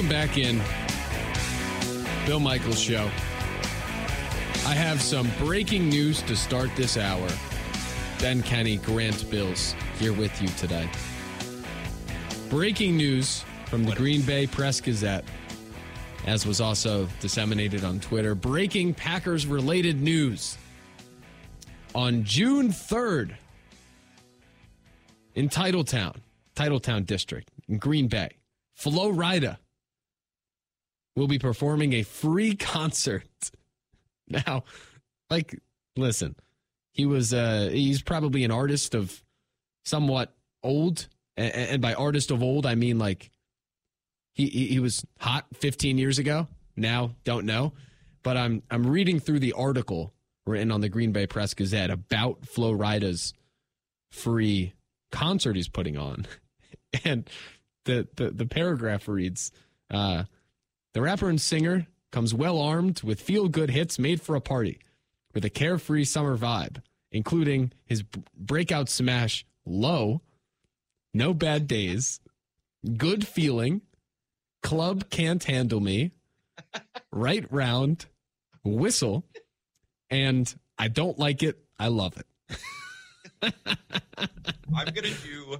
Welcome back in. Bill Michaels Show. I have some breaking news to start this hour. Ben Kenny, Grant Bills, here with you today. Breaking news from the Green Bay Press Gazette, as was also disseminated on Twitter. Breaking Packers related news. On June 3rd, in Titletown, Titletown District, in Green Bay, Flo Rida will be performing a free concert. Now, like, listen, he was uh he's probably an artist of somewhat old, and, and by artist of old I mean like he, he was hot 15 years ago. Now, don't know, but I'm I'm reading through the article written on the Green Bay Press Gazette about Flo Rida's free concert he's putting on, and the the, the paragraph reads. Uh, the rapper and singer comes well armed with feel good hits made for a party with a carefree summer vibe, including his breakout smash Low, No Bad Days, Good Feeling, Club Can't Handle Me, Right Round, Whistle, and I Don't Like It, I Love It. I'm gonna do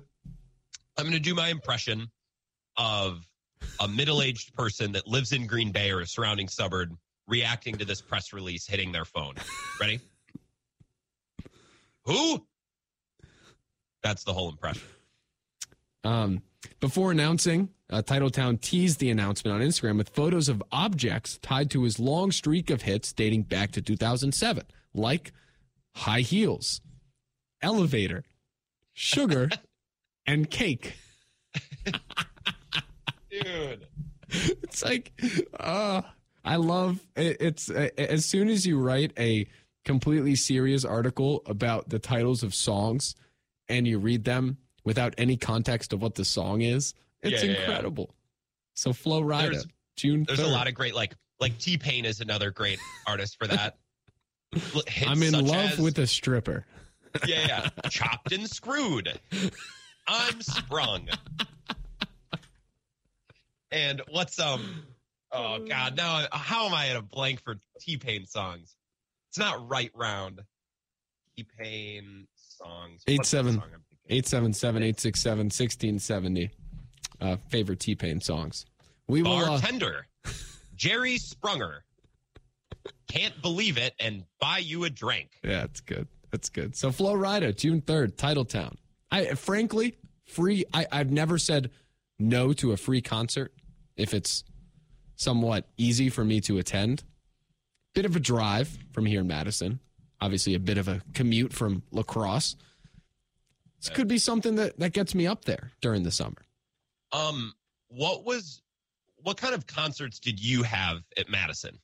I'm gonna do my impression of a middle-aged person that lives in Green Bay or a surrounding suburb reacting to this press release hitting their phone. Ready? Who? That's the whole impression. Um, before announcing, uh, Titletown teased the announcement on Instagram with photos of objects tied to his long streak of hits dating back to 2007, like high heels, elevator, sugar, and cake. Dude. It's like, uh, I love it, it's uh, as soon as you write a completely serious article about the titles of songs and you read them without any context of what the song is, it's Yeah, yeah, yeah. incredible. So Flo Rida, There's- June. There's a lot of great like like T Pain is another great artist for that. Hits I'm in love as- with a stripper. yeah, yeah. Chopped and screwed. I'm sprung. And what's um oh god, now how am I at a blank for T Pain songs? It's not right round. T Pain songs. Eight seven. song 877 867 1670. Uh, favorite T Pain songs. We will. Uh, Jerry Sprunger. Can't believe it and buy you a drink. Yeah, it's good. That's good. So Flo Rida, June third, Titletown. I frankly, free. I, I've never said no to a free concert if it's somewhat easy for me to attend. Bit of a drive from here in Madison. Obviously, a bit of a commute from La Crosse. This could be something that, that gets me up there during the summer. Um, what was what kind of concerts did you have at Madison?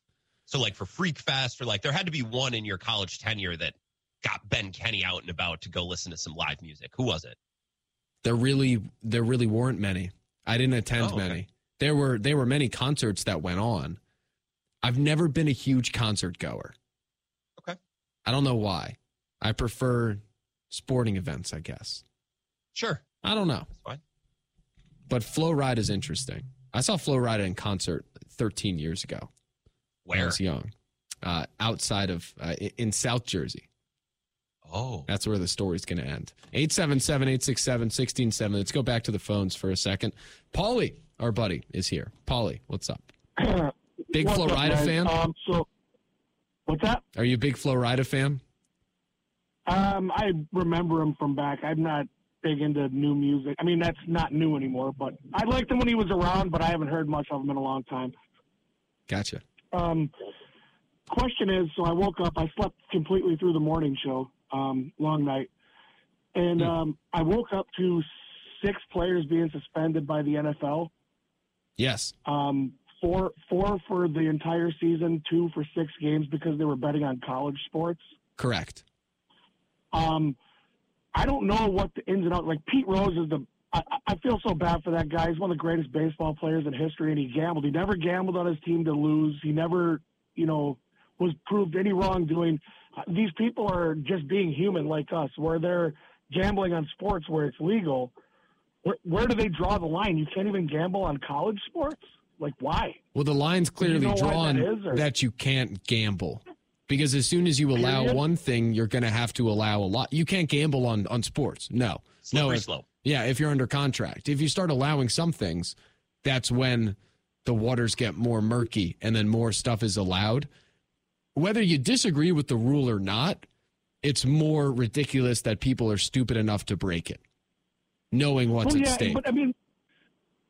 So like for Freak Fest or like there had to be one in your college tenure that got Ben Kenny out and about to go listen to some live music. Who was it? There really there really weren't many. I didn't attend Oh, okay. many. There were there were many concerts that went on. I've never been a huge concert goer. Okay. I don't know why. I prefer sporting events, I guess. Sure, I don't know. that's fine. But Flo Rida is interesting. I saw Flo Rida in concert 13 years ago when I Where? was young. Uh, outside of uh, in South Jersey. Oh, That's where the story's going to end. 877 867 1670. Let's go back to the phones for a second. Paulie, our buddy, is here. Paulie, what's up? Big What's Flo up, fan? Um, so, what's that? Are you a big Flo Rida fan? Um, I remember him from back. I'm not big into new music. I mean, that's not new anymore, but I liked him when he was around, but I haven't heard much of him in a long time. Gotcha. Um, question is, so I woke up, I slept completely through the morning show, um, long night, and Hmm. um, I woke up to six players being suspended by the NFL. Yes. Um, four, four for the entire season, two for six games because they were betting on college sports. Correct. Um, I don't know what the ins and outs. Like Pete Rose is the. I, I feel so bad for that guy. He's one of the greatest baseball players in history, and he gambled. He never gambled on his team to lose. He never, you know, was proved any wrongdoing. Uh, These people are just being human like us, where they're gambling on sports where it's legal. Where, where do they draw the line? You can't even gamble on college sports. Like why? Well, the line's clearly know drawn is, or- that you can't gamble. Because as soon as you allow Period. one thing, you're going to have to allow a lot. You can't gamble on on sports. No, no. Slippery if- slope. Yeah, if you're under contract, if you start allowing some things, that's when the waters get more murky, and then more stuff is allowed. Whether you disagree with the rule or not, it's more ridiculous that people are stupid enough to break it, knowing what's well, at yeah, stake. but I mean,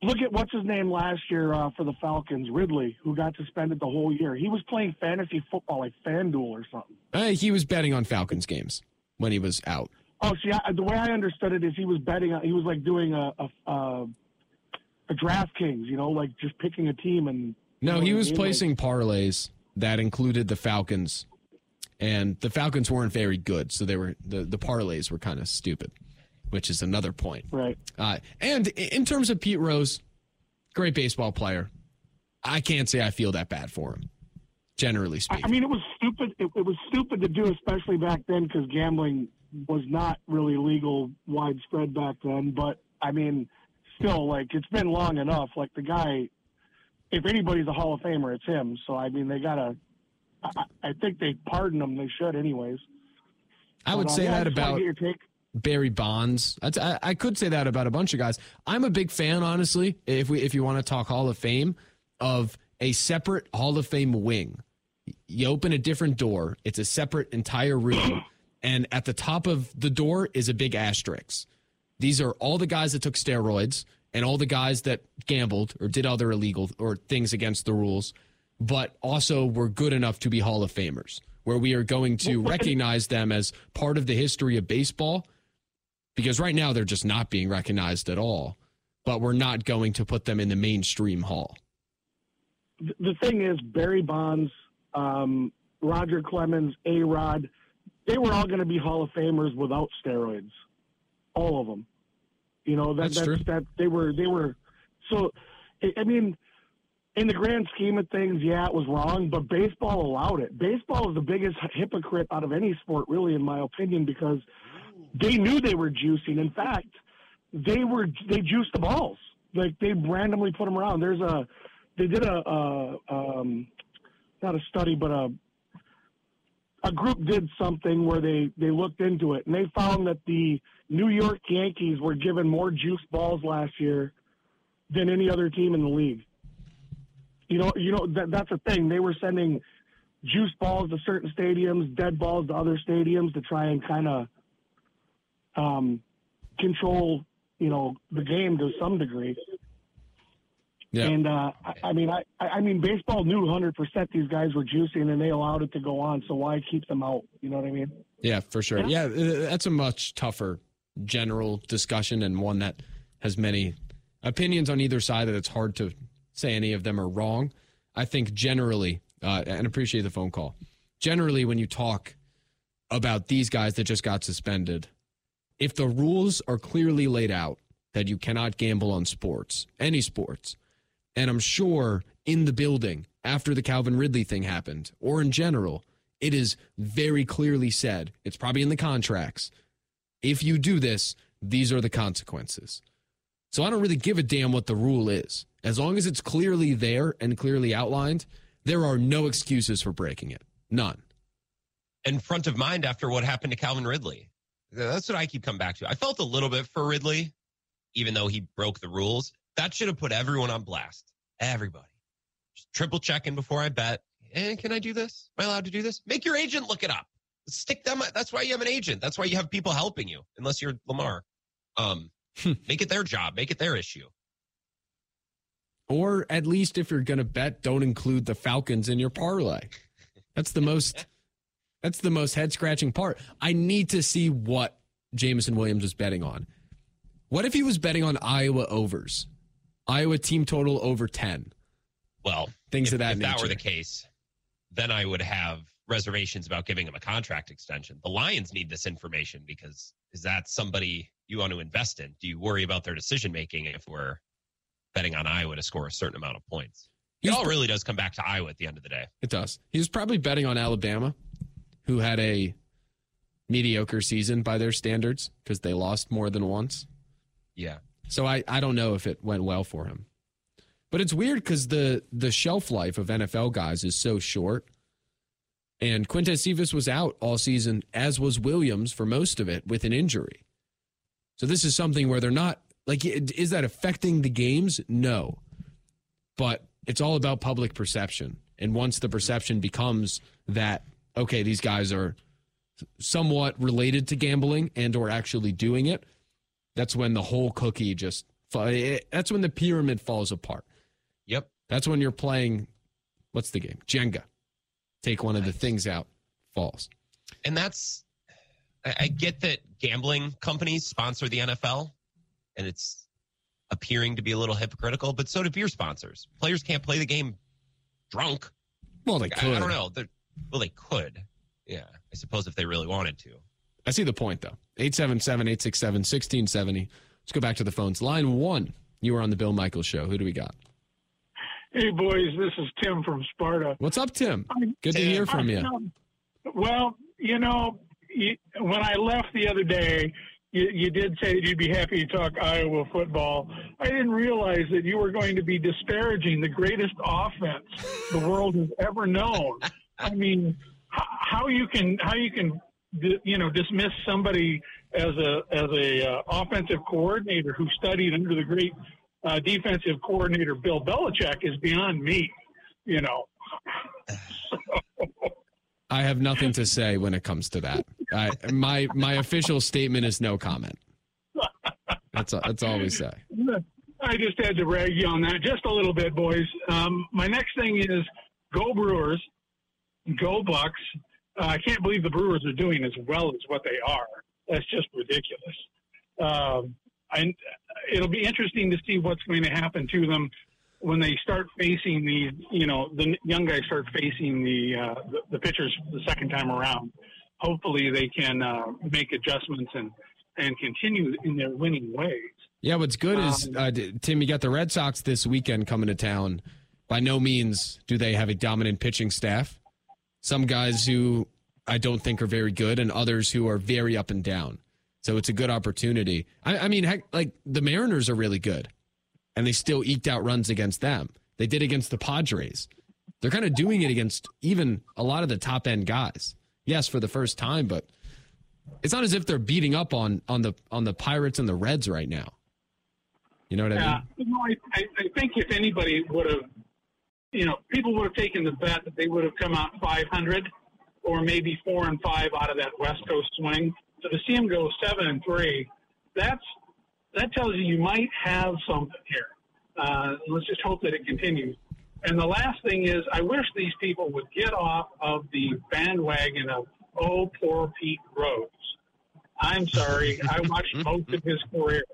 look at what's his name last year uh, for the Falcons, Ridley, who got suspended the whole year. He was playing fantasy football like FanDuel or something. Uh, he was betting on Falcons games when he was out. Oh, see, I, the way I understood it is he was betting. He was like doing a a, a, a DraftKings, you know, like just picking a team and. No, he was mean? Like- placing parlays that included the Falcons, and the Falcons weren't very good, so they were the the parlays were kind of stupid, which is another point. right. Uh, and in terms of Pete Rose, great baseball player. I can't say I feel that bad for him, generally speaking. I mean, it was stupid. It, it was stupid to do, especially back then, because gambling was not really legal widespread back then. But I mean, still, like it's been long enough. Like the guy, if anybody's a Hall of Famer, it's him. So I mean, they gotta. I, I think they pardon him. They should, anyways. I would But, uh, say yeah, that about your take. Barry Bonds. I, I could say that about a bunch of guys. I'm a big fan, honestly. If we if you want to talk Hall of Fame, of a separate Hall of Fame wing. You open a different door. It's a separate entire room, and at the top of the door is a big asterisk. These are all the guys that took steroids and all the guys that gambled or did other illegal or things against the rules, but also were good enough to be Hall of Famers. Where we are going to recognize them as part of the history of baseball because right now they're just not being recognized at all. But we're not going to put them in the mainstream hall. the thing is, Barry Bonds, um, Roger Clemens, A Rod, they were all going to be Hall of Famers without steroids, all of them. You know that That's that's, true. that they were they were. So, I- I mean, in the grand scheme of things, yeah, it was wrong, but baseball allowed it. Baseball is the biggest hypocrite out of any sport, really, in my opinion, because they knew they were juicing. In fact, they were they juiced the balls. Like they randomly put them around. There's a they did a, a um, not a study, but a a group did something where they they looked into it and they found that the New York Yankees were given more juice balls last year than any other team in the league. You know, you know that that's a thing. They were sending juice balls to certain stadiums, dead balls to other stadiums to try and kind of um, control, you know, the game to some degree. Yeah. And uh, I, I mean, I, I mean, baseball knew 100% these guys were juicing, and they allowed it to go on. So why keep them out? You know what I mean? Yeah, for sure. Yeah, uh, that's a much tougher general discussion and one that has many opinions on either side that it's hard to say any of them are wrong. I think generally, uh, and appreciate the phone call. Generally, when you talk about these guys that just got suspended, if the rules are clearly laid out that you cannot gamble on sports, any sports, and I'm sure in the building after the Calvin Ridley thing happened, or in general, it is very clearly said, it's probably in the contracts. If you do this, these are the consequences. So I don't really give a damn what the rule is. As long as it's clearly there and clearly outlined, there are no excuses for breaking it. None. and front of mind after what happened to Calvin Ridley. That's what I keep coming back to. I felt a little bit for Ridley, even though he broke the rules. That should have put everyone on blast. Everybody. Just triple checking before I bet. Eh, can I do this? Am I allowed to do this? Make your agent look it up. Stick them. That's why you have an agent. That's why you have people helping you, unless you're Lamar. Um, make it their job. Make it their issue. Or at least if you're going to bet, don't include the Falcons in your parlay. That's the most that's the most head scratching part. I need to see what Jameson Williams was betting on. What if he was betting on Iowa overs? Iowa team total over 10. Well, Things if, of that if that were the case, then I would have reservations about giving him a contract extension. The Lions need this information because is that somebody you want to invest in? Do you worry about their decision making if we're betting on Iowa to score a certain amount of points? It He's all really does come back to Iowa at the end of the day. It does. He was probably betting on Alabama, who had a mediocre season by their standards because they lost more than once. Yeah. So I, I don't know if it went well for him. But it's weird because the the shelf life of NFL guys is so short. And Quintez Cephas was out all season, as was Williams for most of it with an injury. So this is something where they're not like, is that affecting the games? No, but it's all about public perception. And once the perception becomes that okay, these guys are somewhat related to gambling and or actually doing it, that's when the whole cookie just eh, that's when the pyramid falls apart. Yep. That's when you're playing what's the game? Jenga. Take one of the things out, falls. And that's I get that gambling companies sponsor the NFL and it's appearing to be a little hypocritical, but so do beer sponsors. Players can't play the game drunk. Well, they could. I, I don't know. They're, well, they could. Yeah. I suppose if they really wanted to. I see the point, though. 877 867 1670. Let's go back to the phones. Line one, you were on the Bill Michaels show. Who do we got? Hey, boys, this is Tim from Sparta. What's up, Tim? Good to hear from you. Well, you know, when I left the other day, you, you did say that you'd be happy to talk Iowa football. I didn't realize that you were going to be disparaging the greatest offense the world has ever known. I mean, how you can how you can you know dismiss somebody as a as a uh, offensive coordinator who studied under the great uh, defensive coordinator Bill Belichick is beyond me. You know. I have nothing to say when it comes to that. I, my my official statement is no comment. That's that's all we say. I just had to rag you on that just a little bit, boys. Um, my next thing is go Brewers, go Bucks. Uh, I can't believe the Brewers are doing as well as what they are. That's just ridiculous. Um, and it'll be interesting to see what's going to happen to them when they start facing the, you know, the young guys start facing the uh, the, the pitchers the second time around. Hopefully, they can uh, make adjustments and and continue in their winning ways. Yeah, what's good um, is uh, Tim. You got the Red Sox this weekend coming to town. By no means do they have a dominant pitching staff. Some guys who I don't think are very good, and others who are very up and down. So it's a good opportunity. I, I mean, heck, like the Mariners are really good, and they still eked out runs against them. They did against the Padres. They're kind of doing it against even a lot of the top end guys. Yes, for the first time, but it's not as if they're beating up on on the on the Pirates and the Reds right now. You know what yeah, I mean? You know, I, I think if anybody would have, you know, people would have taken the bet that they would have come out 500 or maybe four and five out of that West Coast swing. So to see him go seven and three, that's that tells you you might have something here. Uh, let's just hope that it continues. And the last thing is, I wish these people would get off of the bandwagon of oh poor Pete Rose. I'm sorry, I watched most of his career,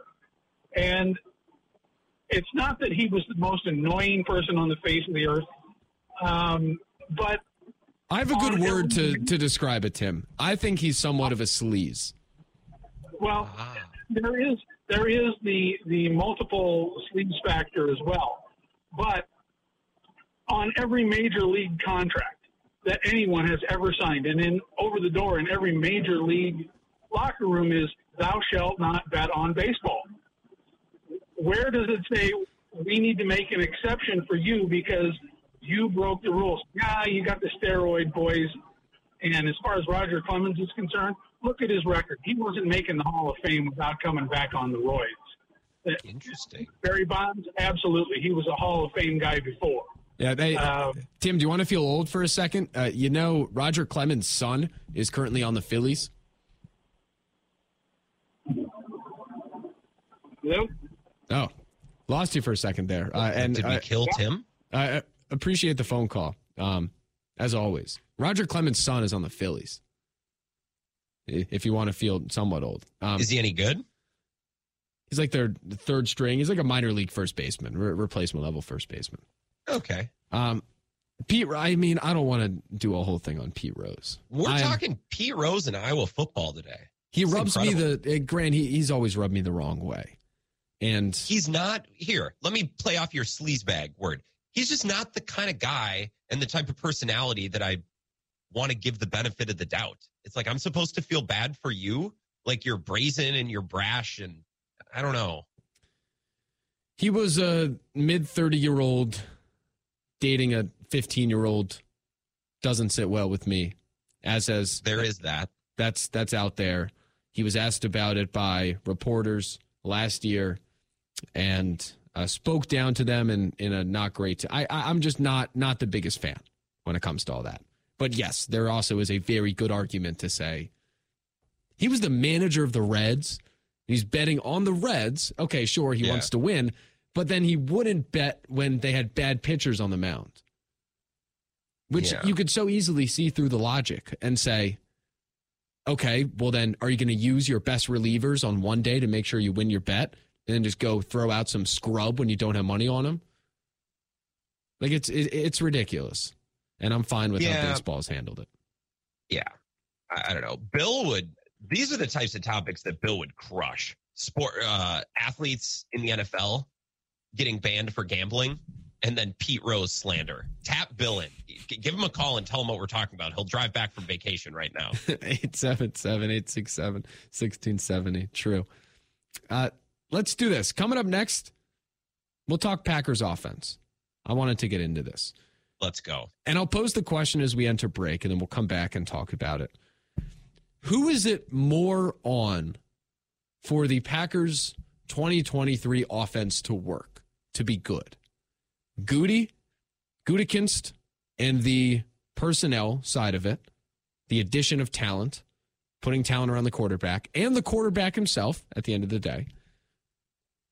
and it's not that he was the most annoying person on the face of the earth, um, but I have a good word to, to describe it, Tim. I think he's somewhat of a sleaze. Well, there is there is the the multiple sleaze factor as well, but on every major league contract that anyone has ever signed, and in over the door in every major league locker room is "Thou shalt not bet on baseball." Where does it say we need to make an exception for you because you broke the rules. Yeah, you got the steroid boys. And as far as Roger Clemens is concerned, look at his record. He wasn't making the Hall of Fame without coming back on the roids. Interesting. Barry Bonds, absolutely. He was a Hall of Fame guy before. Yeah, they, uh, Tim, do you want to feel old for a second? Uh, you know, Roger Clemens' son is currently on the Phillies. Hello? Oh, lost you for a second there. Uh, and did we uh, kill Tim? Uh, appreciate the phone call. Um, as always, Roger Clemens' son is on the Phillies. If you want to feel somewhat old, um, is he any good? He's like their third string. He's like a minor league first baseman, re- replacement level first baseman. Okay. Um, Pete, I mean, I don't want to do a whole thing on Pete Rose. We're I'm, talking Pete Rose and Iowa football today. He it's rubs incredible. me the uh, Grant. He, he's always rubbed me the wrong way, and he's not here. Let me play off your sleaze bag word he's just not the kind of guy and the type of personality that I want to give the benefit of the doubt. It's like I'm supposed to feel bad for you, like you're brazen and you're brash, and I don't know. He was a mid 30 year old dating a 15 year old. Doesn't sit well with me. As as There is that. that's that's out there. He was asked about it by reporters last year, and uh, spoke down to them in in a not great. T- I, I I'm just not not the biggest fan when it comes to all that. But yes, there also is a very good argument to say he was the manager of the Reds. He's betting on the Reds. Okay, sure, he Yeah. wants to win, but then he wouldn't bet when they had bad pitchers on the mound. Which Yeah. you could so easily see through the logic and say, okay, well then are you going to use your best relievers on one day to make sure you win your bet and then just go throw out some scrub when you don't have money on them? Like it's it, it's ridiculous. And I'm fine with Yeah. how baseball's handled it. Yeah. I, I don't know. Bill would, these are the types of topics that Bill would crush. Sport, uh, athletes in the NFL getting banned for gambling and then Pete Rose slander. Tap Bill in. Give him a call and tell him what we're talking about. He'll drive back from vacation right now. 877-867-1670. True. Uh, let's do this. Coming up next, we'll talk Packers offense. I wanted to get into this. Let's go. And I'll pose the question as we enter break, and then we'll come back and talk about it. Who is it more on for the Packers 2023 offense to work, to be good? Gutey, Gutekunst, and the personnel side of it, the addition of talent, putting talent around the quarterback, and the quarterback himself at the end of the day.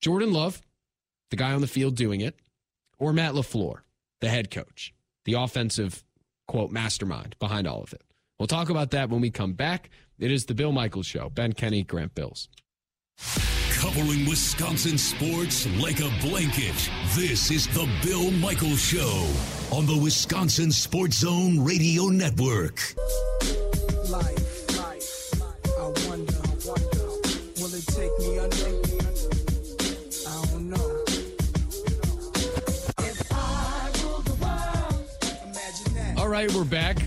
Jordan Love, the guy on the field doing it, or Matt LaFleur, the head coach, the offensive, quote, mastermind behind all of it. We'll talk about that when we come back. It is the Bill Michaels Show. Ben Kenny, Grant Bills. Covering Wisconsin sports like a blanket. This is the Bill Michaels Show on the Wisconsin Sports Zone Radio Network. life, life. Right, we're back.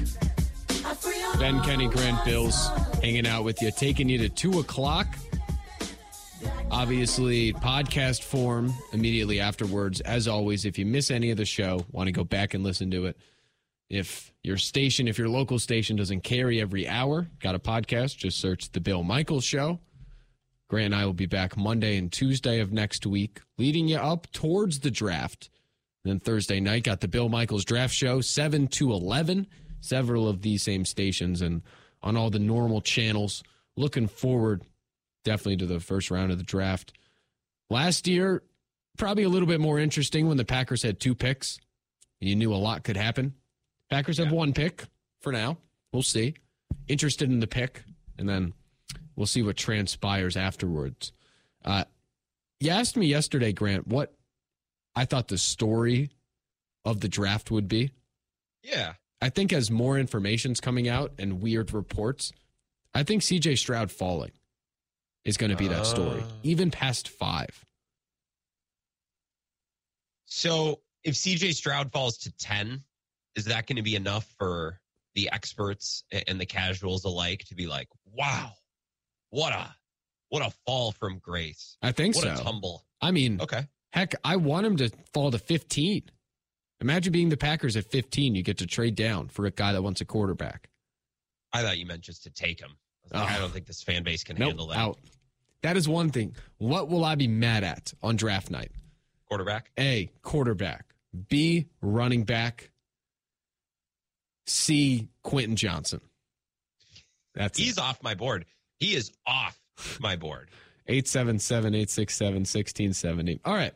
Ben Kenny, Grant Bills, hanging out with you, taking you to two o'clock. Obviously, podcast form immediately afterwards. As always, if you miss any of the show, want to go back and listen to it. If your station, if your local station doesn't carry every hour, got a podcast, just search The Bill Michaels Show. Grant and I will be back Monday and Tuesday of next week, leading you up towards the draft. Then Thursday night, got the Bill Michaels Draft Show, 7 to 11. Several of these same stations and on all the normal channels. Looking forward definitely to the first round of the draft. Last year, probably a little bit more interesting when the Packers had two picks. and You knew a lot could happen. Packers have one pick for now. We'll see. Interested in the pick, and then we'll see what transpires afterwards. Uh, you asked me yesterday, Grant, what I thought the story of the draft would be. Yeah. I think as more information's coming out and weird reports, I think CJ Stroud falling is going to be that story, Uh. even past five. So if CJ Stroud falls to 10, is that going to be enough for the experts and the casuals alike to be like, wow, what a what a fall from grace. I think What so. a tumble. I mean, Okay. Heck, I want him to fall to 15. Imagine being the Packers at 15. You get to trade down for a guy that wants a quarterback. I thought you meant just to take him. I, like, Oh. I don't think this fan base can Nope, handle that. out. That is one thing. What will I be mad at on draft night? Quarterback. A, quarterback. B, running back. C, Quentin Johnston. That's He's off my board. He is off my board. 877 867 1670. All right.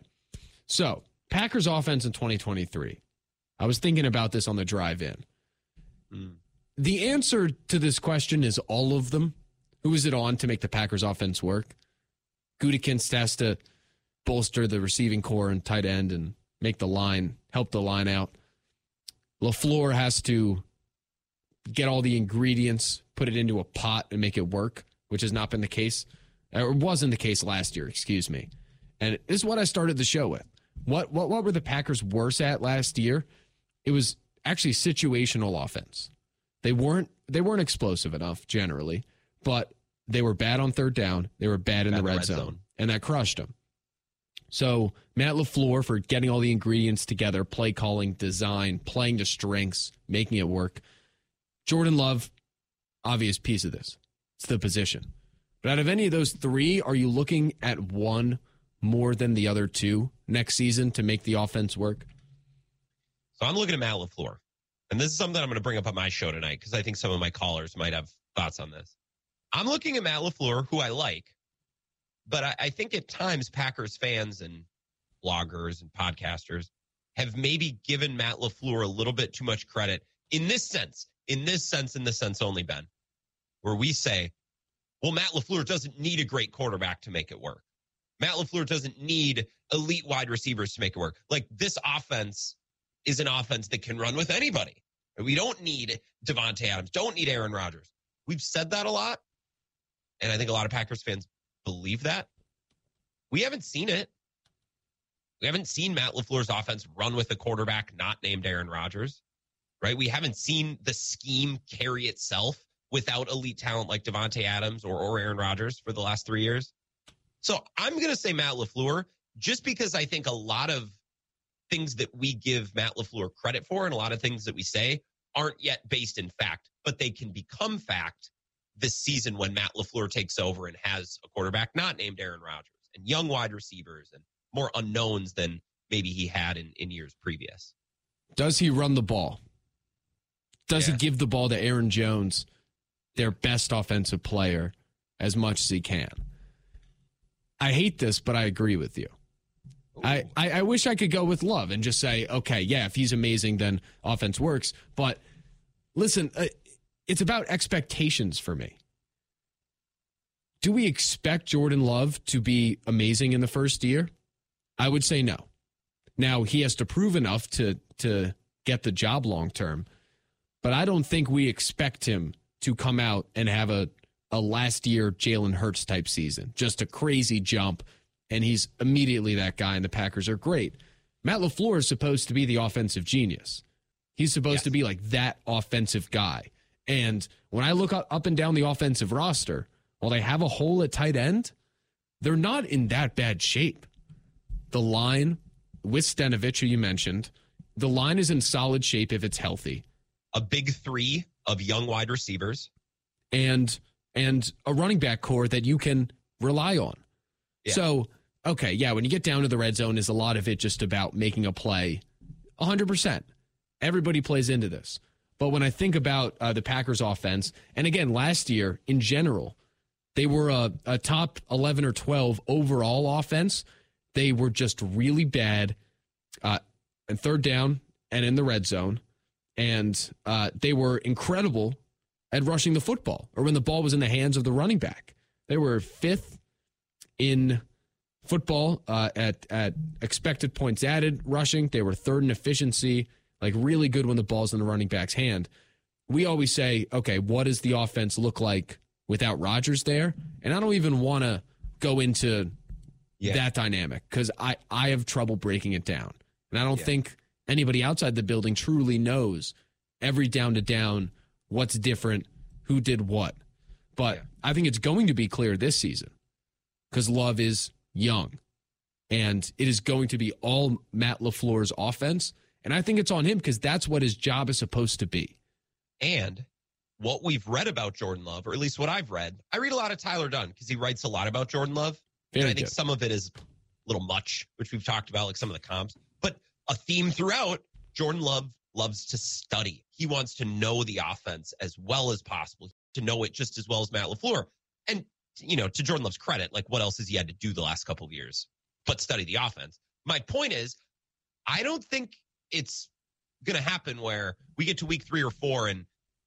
So, Packers offense in 2023. I was thinking about this on the drive in. Mm. The answer to this question is all of them. Who is it on to make the Packers offense work? Gutekunst has to bolster the receiving corps and tight end and make the line, help the line out. LaFleur has to get all the ingredients, put it into a pot and make it work, which has not been the case, or wasn't the case last year, excuse me. And this is what I started the show with. What what what were the Packers worse at last year? It was actually situational offense. They weren't they weren't explosive enough generally, but they were bad on third down. They were bad in Bad the red, zone, and that crushed them. So Matt LaFleur for getting all the ingredients together, play calling, design, playing to strengths, making it work. Jordan Love, obvious piece of this. It's the position. But out of any of those three, are you looking at one more than the other two next season to make the offense work? So I'm looking at Matt LaFleur. And this is something I'm going to bring up on my show tonight because I think some of my callers might have thoughts on this. I'm looking at Matt LaFleur, who I like, but I, I think at times Packers fans and bloggers and podcasters have maybe given Matt LaFleur a little bit too much credit in this sense, in this sense, in this sense only, Ben, where we say, well, Matt LaFleur doesn't need a great quarterback to make it work. Matt LaFleur doesn't need elite wide receivers to make it work. Like this offense is an offense that can run with anybody. We don't need Davante Adams, don't need Aaron Rodgers. We've said that a lot. And I think a lot of Packers fans believe that. We haven't seen it. We haven't seen Matt LaFleur's offense run with a quarterback not named Aaron Rodgers, right? We haven't seen the scheme carry itself without elite talent like Davante Adams or, or Aaron Rodgers for the last three years. So I'm going to say Matt LaFleur just because I think a lot of things that we give Matt LaFleur credit for and a lot of things that we say aren't yet based in fact, but they can become fact this season when Matt LaFleur takes over and has a quarterback not named Aaron Rodgers and young wide receivers and more unknowns than maybe he had in, in years previous. Does he run the ball? Does Yeah. he give the ball to Aaron Jones, their best offensive player, as much as he can? I hate this, but I agree with you. I, I, I wish I could go with love and just say, okay, yeah, if he's amazing, then offense works. But listen, uh, it's about expectations for me. Do we expect Jordan Love to be amazing in the first year? I would say no. Now he has to prove enough to to get the job long term, but I don't think we expect him to come out and have a a last year Jalen Hurts type season, just a crazy jump, and he's immediately that guy. And the Packers are great. Matt LaFleur is supposed to be the offensive genius. He's supposed Yes. to be like that offensive guy. And when I look up up and down the offensive roster, while they have a hole at tight end, they're not in that bad shape. The line with Stenavich, who you mentioned, the line is in solid shape if it's healthy, A big three of young wide receivers. and and a running back corps that you can rely on. Yeah. So, okay, yeah, when you get down to the red zone, is a lot of it just about making a play? 100%. Everybody plays into this. But when I think about uh, the Packers offense, and again, last year in general, they were a, a top 11 or 12 overall offense. They were just really bad uh, and third down and in the red zone. And uh, they were incredible at rushing the football or when the ball was in the hands of the running back. They were fifth in football uh, at at expected points added rushing. They were third in efficiency, like really good when the ball's in the running back's hand. We always say, okay, what does the offense look like without Rodgers there? And I don't even want to go into Yeah. that dynamic because I I have trouble breaking it down, and I don't Yeah. think anybody outside the building truly knows every down to down what's different, who did what. But Yeah. I think it's going to be clear this season because Love is young, and it is going to be all Matt LaFleur's offense, and I think it's on him because that's what his job is supposed to be. And what we've read about Jordan Love, or at least what I've read, I read a lot of Tyler Dunne because he writes a lot about Jordan Love. Very and I think good. some of it is a little much, which we've talked about, like some of the comps. But a theme throughout, Jordan Love loves to study. He wants to know the offense as well as possible, to know it just as well as Matt LaFleur. And, you know, to Jordan Love's credit, like what else has he had to do the last couple of years but study the offense? My point is, I don't think it's going to happen where we get to week three or four and,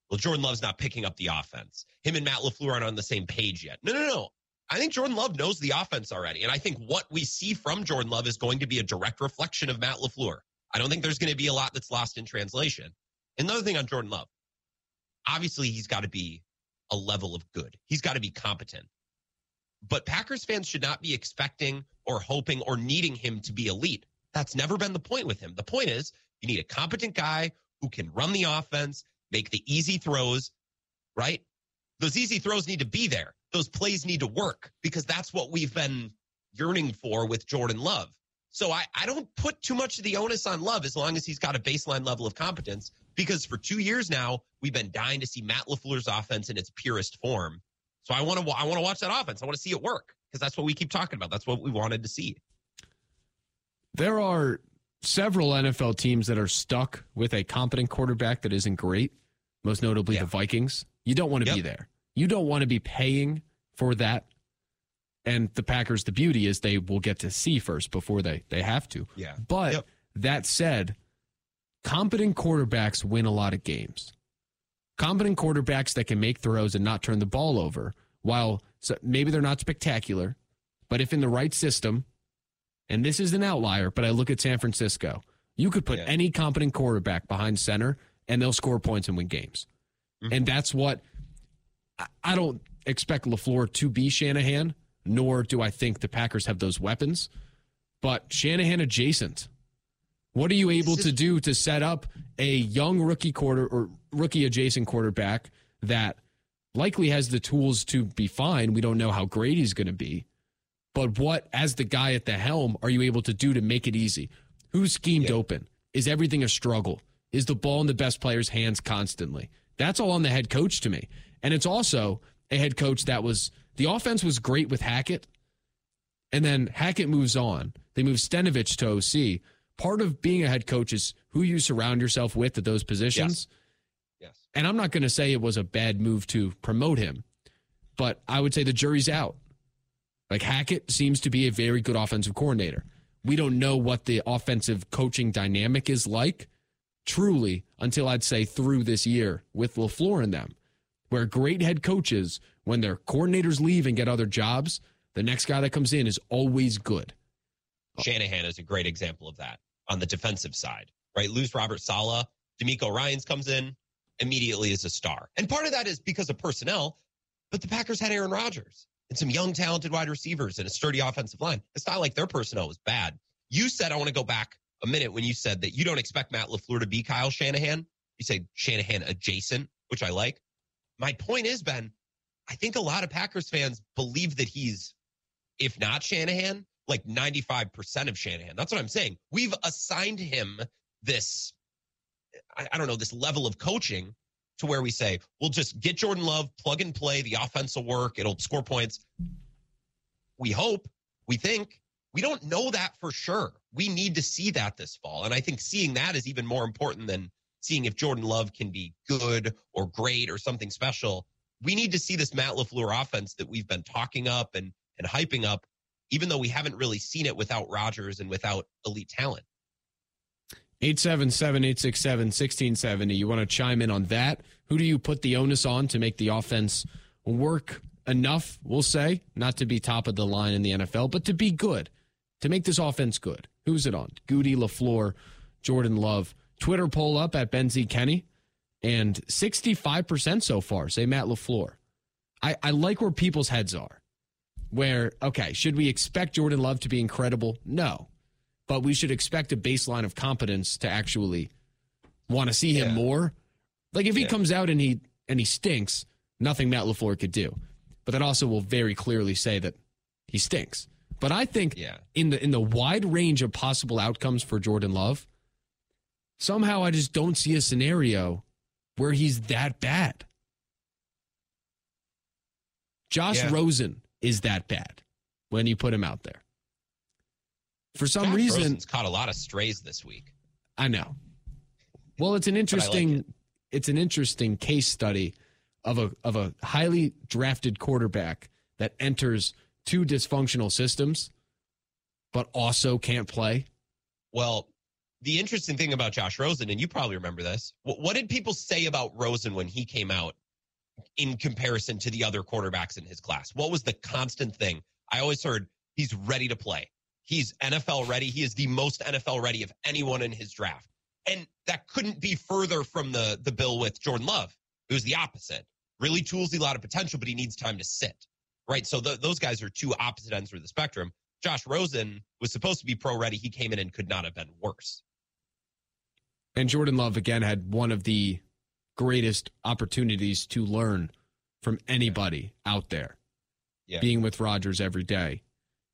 well, Jordan Love's not picking up the offense. Him and Matt LaFleur aren't on the same page yet. No, no, no. I think Jordan Love knows the offense already. And I think what we see from Jordan Love is going to be a direct reflection of Matt LaFleur. I don't think there's going to be a lot that's lost in translation. Another thing on Jordan Love, obviously, he's got to be a level of good, he's got to be competent. But Packers fans should not be expecting or hoping or needing him to be elite. That's never been the point with him. The point is, you need a competent guy who can run the offense, make the easy throws, right? Those easy throws need to be there. Those plays need to work because that's what we've been yearning for with Jordan Love. So I, I don't put too much of the onus on Love as long as he's got a baseline level of competence. Because for two years now, we've been dying to see Matt LaFleur's offense in its purest form. So I want to I want to watch that offense. I want to see it work because that's what we keep talking about. That's what we wanted to see. There are several NFL teams that are stuck with a competent quarterback that isn't great, most notably Yeah. the Vikings. You don't want to be there. You don't want to be paying for that. And the Packers, the beauty is they will get to see first before they they have to. Yeah. But Yep. that said, competent quarterbacks win a lot of games. Competent quarterbacks that can make throws and not turn the ball over, while so maybe they're not spectacular, but if in the right system, and this is an outlier, but I look at San Francisco, you could put Yeah. any competent quarterback behind center and they'll score points and win games. Mm-hmm. And that's what I- I don't expect LaFleur to be Shanahan, nor do I think the Packers have those weapons, but Shanahan adjacent. What are you able to do to set up a young rookie quarter or rookie adjacent quarterback that likely has the tools to be fine? We don't know how great he's going to be. But what, as the guy at the helm, are you able to do to make it easy? Who's schemed Yeah. open? Is everything a struggle? Is the ball in the best player's hands constantly? That's all on the head coach to me. And it's also a head coach that was, the offense was great with Hackett. And then Hackett moves on. They move Stenavich to OC. Part of being a head coach is who you surround yourself with at those positions. Yes. yes. And I'm not going to say it was a bad move to promote him, but I would say the jury's out. Like Hackett seems to be a very good offensive coordinator. We don't know what the offensive coaching dynamic is like truly until I'd say through this year with LaFleur and them, where great head coaches, when their coordinators leave and get other jobs, the next guy that comes in is always good. Shanahan is a great example of that on the defensive side, right? Lose Robert Saleh, DeMeco Ryans comes in, immediately is a star. And part of that is because of personnel, but the Packers had Aaron Rodgers and some young, talented wide receivers and a sturdy offensive line. It's not like their personnel was bad. You said, I want to go back a minute when you said that you don't expect Matt LaFleur to be Kyle Shanahan. You say Shanahan adjacent, which I like. My point is, Ben, I think a lot of Packers fans believe that he's, if not Shanahan, like 95% of Shanahan. That's what I'm saying. We've assigned him this, I, I don't know, this level of coaching to where we say, we'll just get Jordan Love, plug and play, the offense will work, it'll score points. We hope, we think. We don't know that for sure. We need to see that this fall. And I think seeing that is even more important than seeing if Jordan Love can be good or great or something special. We need to see this Matt LaFleur offense that we've been talking up and, and hyping up, even though we haven't really seen it without Rodgers and without elite talent. 877 867 1670. You want to chime in on that? Who do you put the onus on to make the offense work enough, we'll say, not to be top of the line in the NFL, but to be good, to make this offense good? Who's it on? Gutey, LaFleur, Jordan Love. Twitter poll up at Ben Z. Kenny, and 65% so far say Matt LaFleur. I, I like where people's heads are. Where, okay, should we expect Jordan Love to be incredible? No but we should expect a baseline of competence to actually want to see him Yeah. more. Like if he comes out and he and he stinks, nothing Matt LaFleur could do. But that also will very clearly say that he stinks. But I think Yeah. in the in the wide range of possible outcomes for Jordan Love, somehow I just don't see a scenario where he's that bad. Josh Yeah. Rosen is that bad when you put him out there. For some Josh reason, Rosen's caught a lot of strays this week. I know. Well, it's an I like interesting it. it's an interesting case study of a of a highly drafted quarterback that enters two dysfunctional systems but also can't play. Well, the interesting thing about Josh Rosen, and you probably remember this, what, what did people say about Rosen when he came out in comparison to the other quarterbacks in his class? What was the constant thing? I always heard he's ready to play. He's NFL ready. He is the most NFL ready of anyone in his draft. And that couldn't be further from the, the bill with Jordan Love. It was the opposite. Really toolsy, a lot of potential, but he needs time to sit. Right. So th- those guys are two opposite ends of the spectrum. Josh Rosen was supposed to be pro ready. He came in and could not have been worse. And Jordan Love again had one of the greatest opportunities to learn from anybody out there. Yeah. Being with Rodgers every day.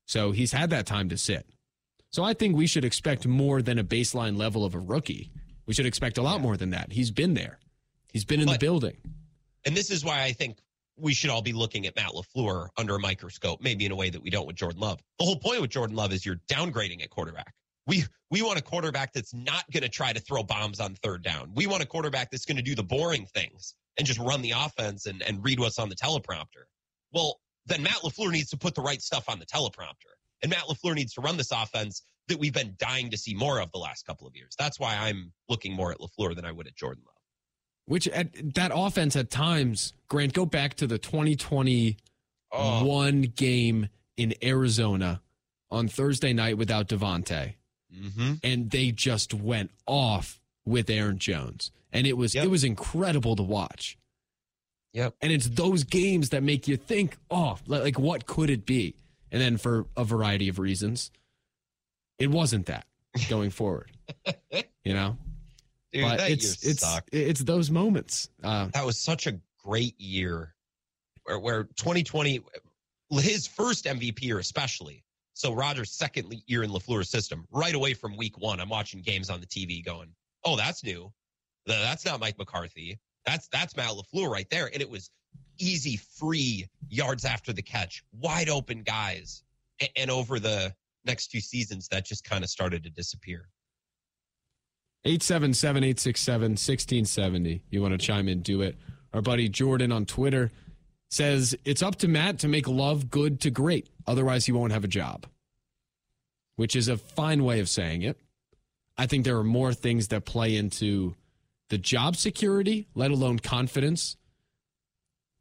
So he's had that time to sit. So I think we should expect more than a baseline level of a rookie. We should expect a lot more than that. He's been there. He's been in the building. And this is why I think we should all be looking at Matt LaFleur under a microscope, maybe in a way that we don't with Jordan Love. The whole point with Jordan Love is you're downgrading at quarterback. We we want a quarterback that's not going to try to throw bombs on third down. We want a quarterback that's going to do the boring things and just run the offense and, and read what's on the teleprompter. Well, then Matt LaFleur needs to put the right stuff on the teleprompter. And Matt LaFleur needs to run this offense that we've been dying to see more of the last couple of years. That's why I'm looking more at LaFleur than I would at Jordan Love. Which at that offense at times, Grant, go back to the 2021 Oh. game in Arizona on Thursday night without Davante. Mm-hmm. and they just went off with Aaron Jones. And it was Yep. it was incredible to watch. Yep. And it's those games that make you think, oh, like what could it be? And then for a variety of reasons, it wasn't that going forward. You know? Dude, but that it's it's sucked. it's those moments. Uh, that was such a great year where, where 2020 his first mvp year especially so rodgers' second year in lafleur's system right away from week one i'm watching games on the tv going oh that's new that's not mike mccarthy that's that's matt lafleur right there and it was easy free yards after the catch wide open guys and over the next few seasons that just kind of started to disappear 877 867 1670. You want to chime in, do it. Our buddy Jordan on Twitter says it's up to Matt to make love good to great. Otherwise, he won't have a job, which is a fine way of saying it. I think there are more things that play into the job security, let alone confidence.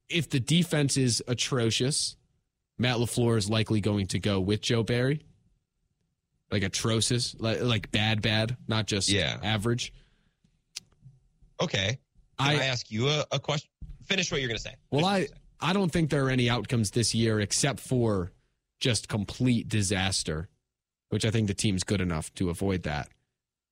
If the defense is atrocious, Matt LaFleur is likely going to go with Joe Barry. Like atrocious, like, like bad, bad, not just Yeah. average. okay can i, I ask you a, a question finish what you're going to say well, Finish what I. I don't think there are any outcomes this year except for just complete disaster, which I think the team's good enough to avoid that.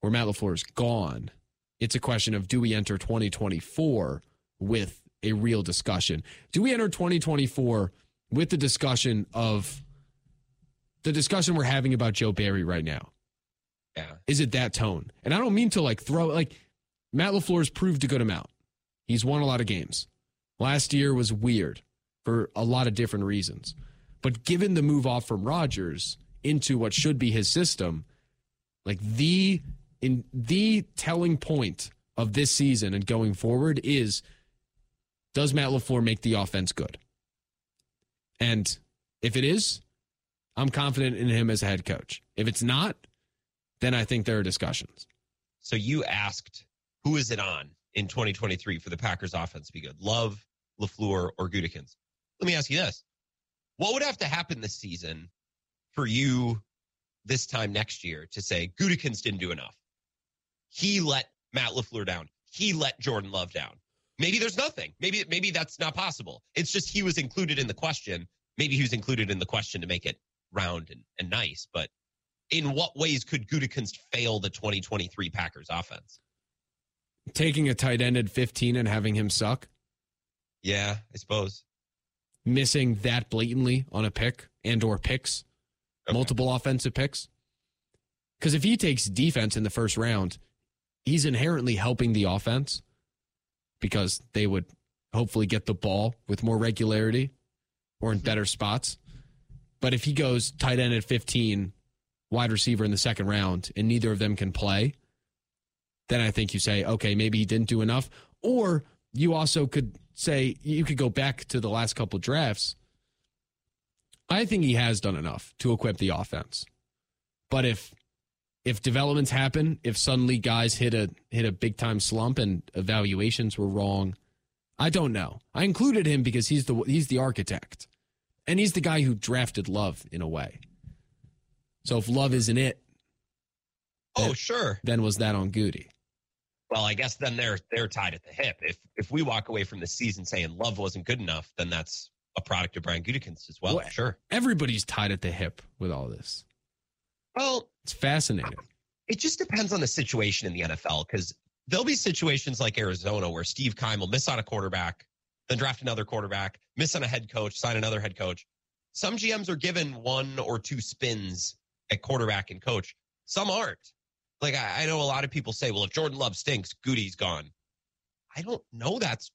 Where Matt LaFleur is gone, it's a question of do we enter 2024 with a real discussion? Do we enter 2024 with the discussion of the discussion we're having about Joe Barry right now? yeah Is it that tone? And I don't mean to like throw like Matt LaFleur's proved a good amount. He's won a lot of games. Last year was weird for a lot of different reasons. But given the move off from Rodgers into what should be his system, like the in the telling point of this season and going forward is does Matt LaFleur make the offense good? And if it is, I'm confident in him as a head coach. If it's not, then I think there are discussions. So you asked, who is it on in 2023 for the Packers offense to be good? Love, LaFleur, or Gutekunst? Let me ask you this. What would have to happen this season for you this time next year to say Gutekunst didn't do enough? He let Matt LaFleur down. He let Jordan Love down. Maybe there's nothing. Maybe maybe that's not possible. It's just he was included in the question. Maybe he was included in the question to make it round and, and nice, but in what ways could Gutekunst fail the 2023 Packers offense? Taking a tight end at 15 and having him suck, Yeah, I suppose. missing that blatantly on a pick and or picks, Okay. multiple offensive picks. Because if he takes defense in the first round, he's inherently helping the offense because they would hopefully get the ball with more regularity or in mm-hmm. better spots. But if he goes tight end at 15, wide receiver in the second round, and neither of them can play, then I think you say, okay, maybe he didn't do enough. Or you also could say, you could go back to the last couple drafts. I think he has done enough to equip the offense. But if if developments happen, if suddenly guys hit a hit a big time slump and evaluations were wrong, I don't know. I included him because he's the he's the architect. And he's the guy who drafted Love in a way. So if Love isn't it, Oh, sure. then was that on Goody? Well, I guess then they're they're tied at the hip. If if we walk away from the season saying Love wasn't good enough, then that's a product of Brian Gutekunst as well. Well- Sure. Everybody's tied at the hip with all this. Well, It's fascinating. it just depends on the situation in the NFL because there'll be situations like Arizona where Steve Keim will miss on a quarterback, then draft another quarterback, miss on a head coach, sign another head coach. some GMs are given one or two spins at quarterback and coach. Some aren't. Like I, I know a lot of people say, well, if Jordan Love stinks, Goody's gone. I don't know that's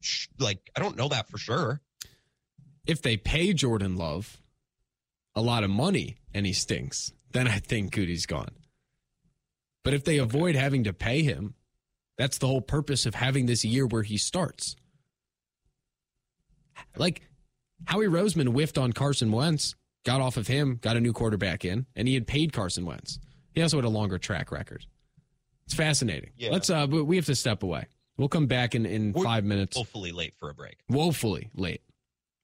sh- like I don't know that for sure. If they pay Jordan Love a lot of money and he stinks, then I think Goody's gone. But if they avoid having to pay him, that's the whole purpose of having this year where he starts. Like Howie Roseman whiffed on Carson Wentz, got off of him, got a new quarterback in, and he had paid Carson Wentz. He also had a longer track record. It's fascinating. Yeah. Let's uh but we have to step away. We'll come back in, in We're five minutes. Woefully late for a break. Woefully late.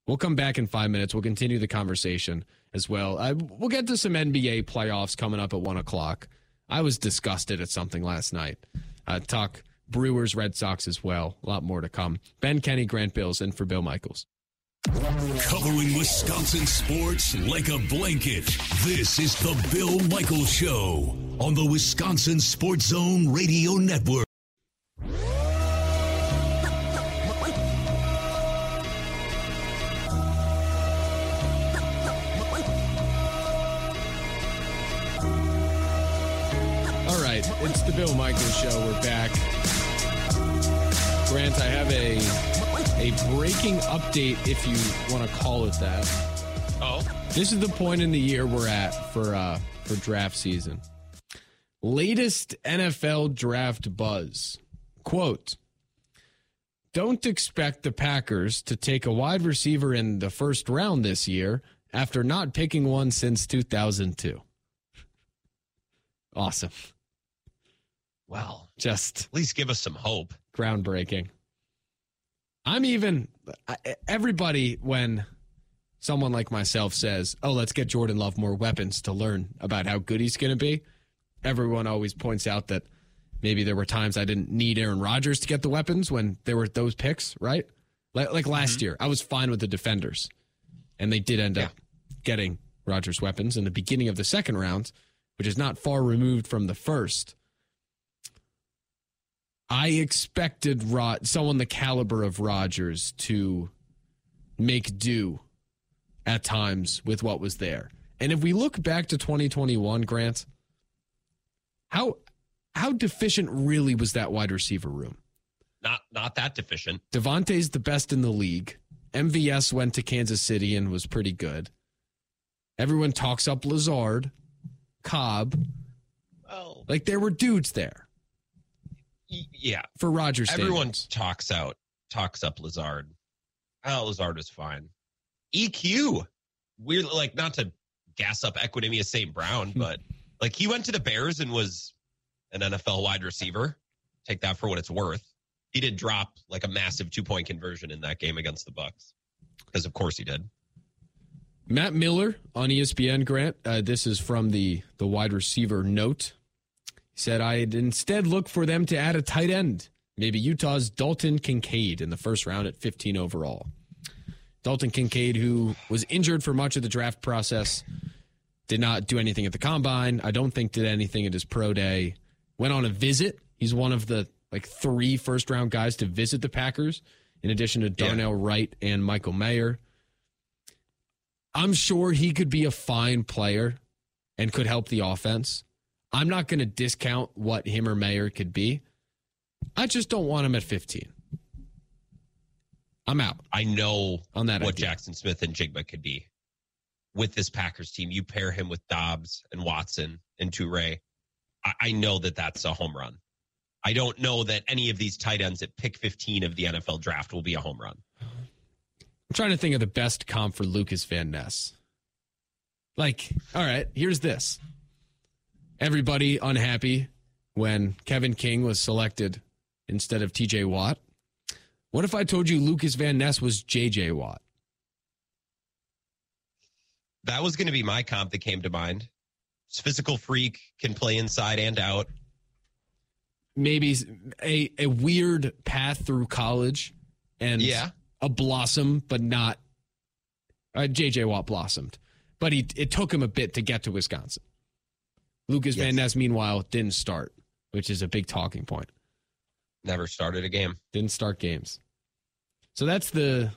We'll come back in five minutes. We'll continue the conversation as well. Uh, we'll get to some NBA playoffs coming up at one o'clock. I was disgusted at something last night. Uh, talk Brewers, Red Sox as well. A lot more to come. Ben Kenny, Grant Bills, and for Bill Michaels. Covering Wisconsin sports like a blanket. This is the Bill Michaels Show on the Wisconsin Sports Zone Radio Network. All right, it's the Bill Michaels Show. We're back. Grant, I have a a breaking update, if you want to call it that. Oh, This is the point in the year we're at for uh for draft season. Latest NFL draft buzz. Quote Don't expect the Packers to take a wide receiver in the first round this year after not picking one since 2002. Awesome. well, Just at least give us some hope. groundbreaking. I'm even I- everybody when someone like myself says, "Oh, let's get Jordan Love more weapons to learn about how good he's going to be." Everyone always points out that maybe there were times I didn't need Aaron Rodgers to get the weapons when there were those picks, right? Like, like last mm-hmm. year, I was fine with the defenders, and they did end up getting Rodgers weapons in the beginning of the second round, which is not far removed from the first. I expected Rod, someone the caliber of Rodgers to make do at times with what was there. And if we look back to 2021, Grant, how how deficient really was that wide receiver room? Not not that deficient. Davante's the best in the league. MVS went to Kansas City and was pretty good. Everyone talks up Lazard, Cobb. Well, Like there were dudes there y- yeah. for Rodgers, Everyone talks out, talks up Lazard. Oh, Lazard is fine. EQ, weird. Like not to gas up Equanimeous St. Brown, but like he went to the Bears and was an NFL wide receiver. Take that for what it's worth. He did drop like a massive two point conversion in that game against the Bucs, because of course he did. Matt Miller on ESPN, Grant. Uh, this is from the the wide receiver note. He said, "I'd instead look for them to add a tight end, maybe Utah's Dalton Kincaid in the first round at 15 overall." Dalton Kincaid, who was injured for much of the draft process, did not do anything at the combine. I don't think did anything at his pro day. Went on a visit. He's one of the like three first round guys to visit the Packers, in addition to Darnell Wright and Michael Mayer. I'm sure he could be a fine player and could help the offense. I'm not going to discount what him or Mayer could be. I just don't want him at 15. I'm out I know on that what idea. Jaxon Smith-Njigba could be with this Packers team. You pair him with Doubs and Watson and Toure. I, I know that that's a home run. I don't know that any of these tight ends at pick 15 of the NFL draft will be a home run. I'm trying to think of the best comp for Lucas Van Ness. Like, all right, here's this. Everybody unhappy when Kevin King was selected instead of TJ Watt. What if I told you Lucas Van Ness was JJ Watt? That was going to be my comp that came to mind. This physical freak can play inside and out. maybe a a weird path through college and Yeah. a blossom, but not uh, JJ Watt blossomed, but he it took him a bit to get to Wisconsin. Lucas Van Ness, meanwhile, didn't start, which is a big talking point. Never started a game. Didn't start games, so that's the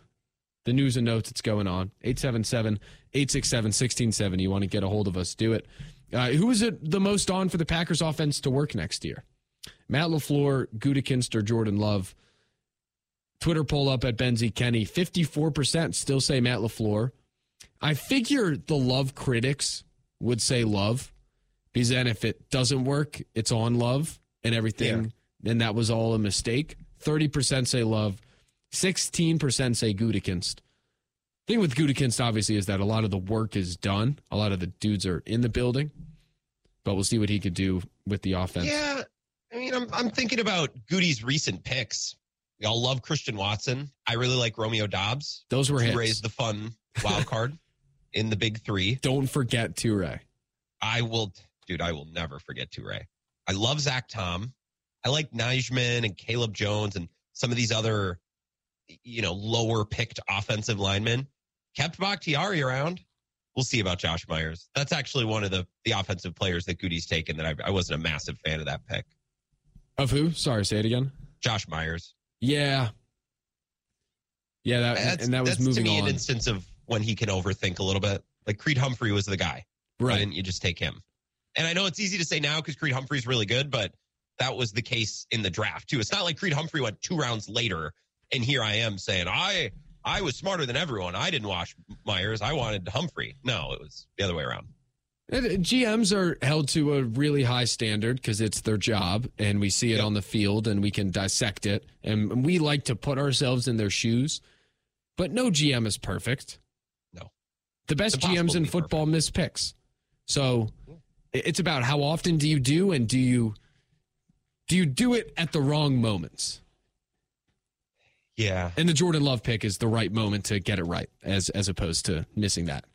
the news and notes that's going on. 877 867 1670. You want to get a hold of us, do it. Uh, who is it the most on for the Packers offense to work next year? Matt LaFleur, Gutekunst, or Jordan Love? Twitter poll up at Benzie Kenny. 54% still say Matt LaFleur. I figure the Love critics would say Love because then if it doesn't work, it's on Love and everything, and that was all a mistake. 30% say Love. 16% say Gutekunst. Thing with Gutekunst, obviously, is that a lot of the work is done. A lot of the dudes are in the building, but we'll see what he could do with the offense. Yeah, I mean, I'm I'm thinking about Goody's recent picks. Y'all love Christian Watson. I really like Romeo Doubs. Those were hits. raised the fun wild card in the big three. Don't forget Toure. I will, dude. I will never forget Toure. I love Zach Tom. I like Nijman and Caleb Jones and some of these other, you know, lower picked offensive linemen. Kept Bakhtiari around. We'll see about Josh Myers. That's actually one of the the offensive players that Goody's taken that I, I wasn't a massive fan of that pick. Of who? Sorry, say it again. Josh Myers. Yeah. Yeah, that, That's, and that was moving to me on. an instance of when he can overthink a little bit. Like Creed Humphrey was the guy. Why right. didn't you just take him? And I know it's easy to say now because Creed Humphrey's really good, but that was the case in the draft too. It's not like Creed Humphrey went two rounds later, and here I am saying I I was smarter than everyone. I didn't watch Myers. I wanted Humphrey. No, it was the other way around. Uh, GMs are held to a really high standard because it's their job, and we see it Yep. on the field, and we can dissect it, and we like to put ourselves in their shoes. But no GM is perfect. No. The best GMs in be football miss picks. So it's about how often do you do, and do you do you do it at the wrong moments? Yeah, And the Jordan Love pick is the right moment to get it right, as as opposed to missing that.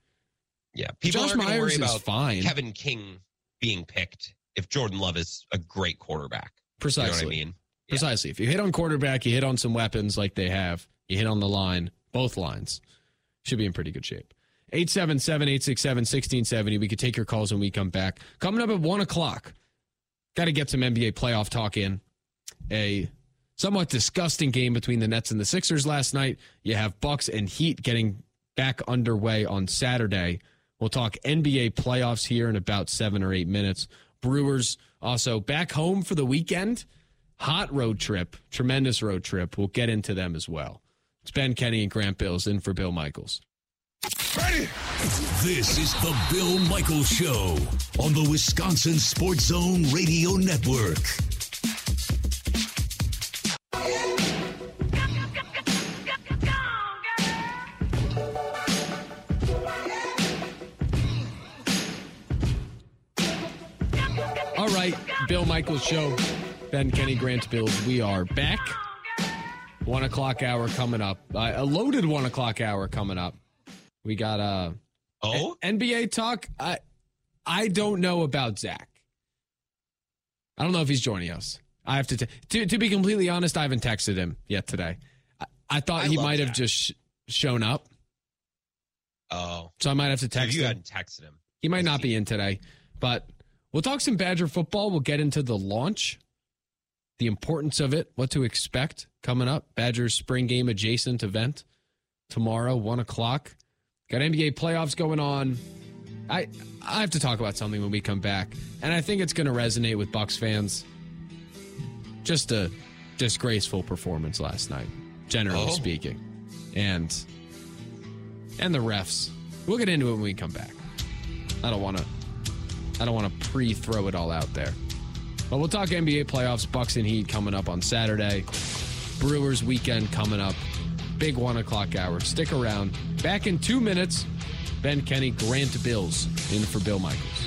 yeah. People Josh are worry is about fine. Kevin King being picked if Jordan Love is a great quarterback. Precisely. You know what I mean? Yeah. Precisely. If you hit on quarterback, you hit on some weapons like they have, you hit on the line, both lines, should be in pretty good shape. 877 867 1670. We could take your calls when we come back. Coming up at 1 o'clock, got to get some NBA playoff talk in. A somewhat disgusting game between the Nets and the Sixers last night. You have Bucks and Heat getting back underway on Saturday. We'll talk NBA playoffs here in about seven or eight minutes. Brewers also back home for the weekend. Hot road trip, tremendous road trip. We'll get into them as well. It's Ben Kenny and Grant Bills in for Bill Michaels. This is the Bill Michaels Show on the Wisconsin Sports Zone Radio Network. All right, Bill Michaels show. Ben Kenny Grant Bills. We are back. One o'clock hour coming up. Uh, a loaded one o'clock hour coming up. We got uh, Oh, NBA talk. I I don't know about Zach. I don't know if he's joining us. I have to t- to to be completely honest. I haven't texted him yet today. I, I thought I he might have just sh- shown up, oh. so I might have to So text you him. hadn't texted him. He might not be in today, but we'll talk some Badger football. We'll get into the launch, the importance of it, what to expect coming up. Badgers spring game adjacent event tomorrow, one o'clock. Got NBA playoffs going on. I I have to talk about something when we come back, and I think it's going to resonate with Bucks fans. Just a disgraceful performance last night, generally Oh. speaking, and and the refs. We'll get into it when we come back. I don't want to. I don't want to pre-throw it all out there. But we'll talk NBA playoffs, Bucks and Heat coming up on Saturday. Brewers weekend coming up. Big one o'clock hour. Stick around. Back in two minutes. Ben Kenny, Grant Bills in for Bill Michaels.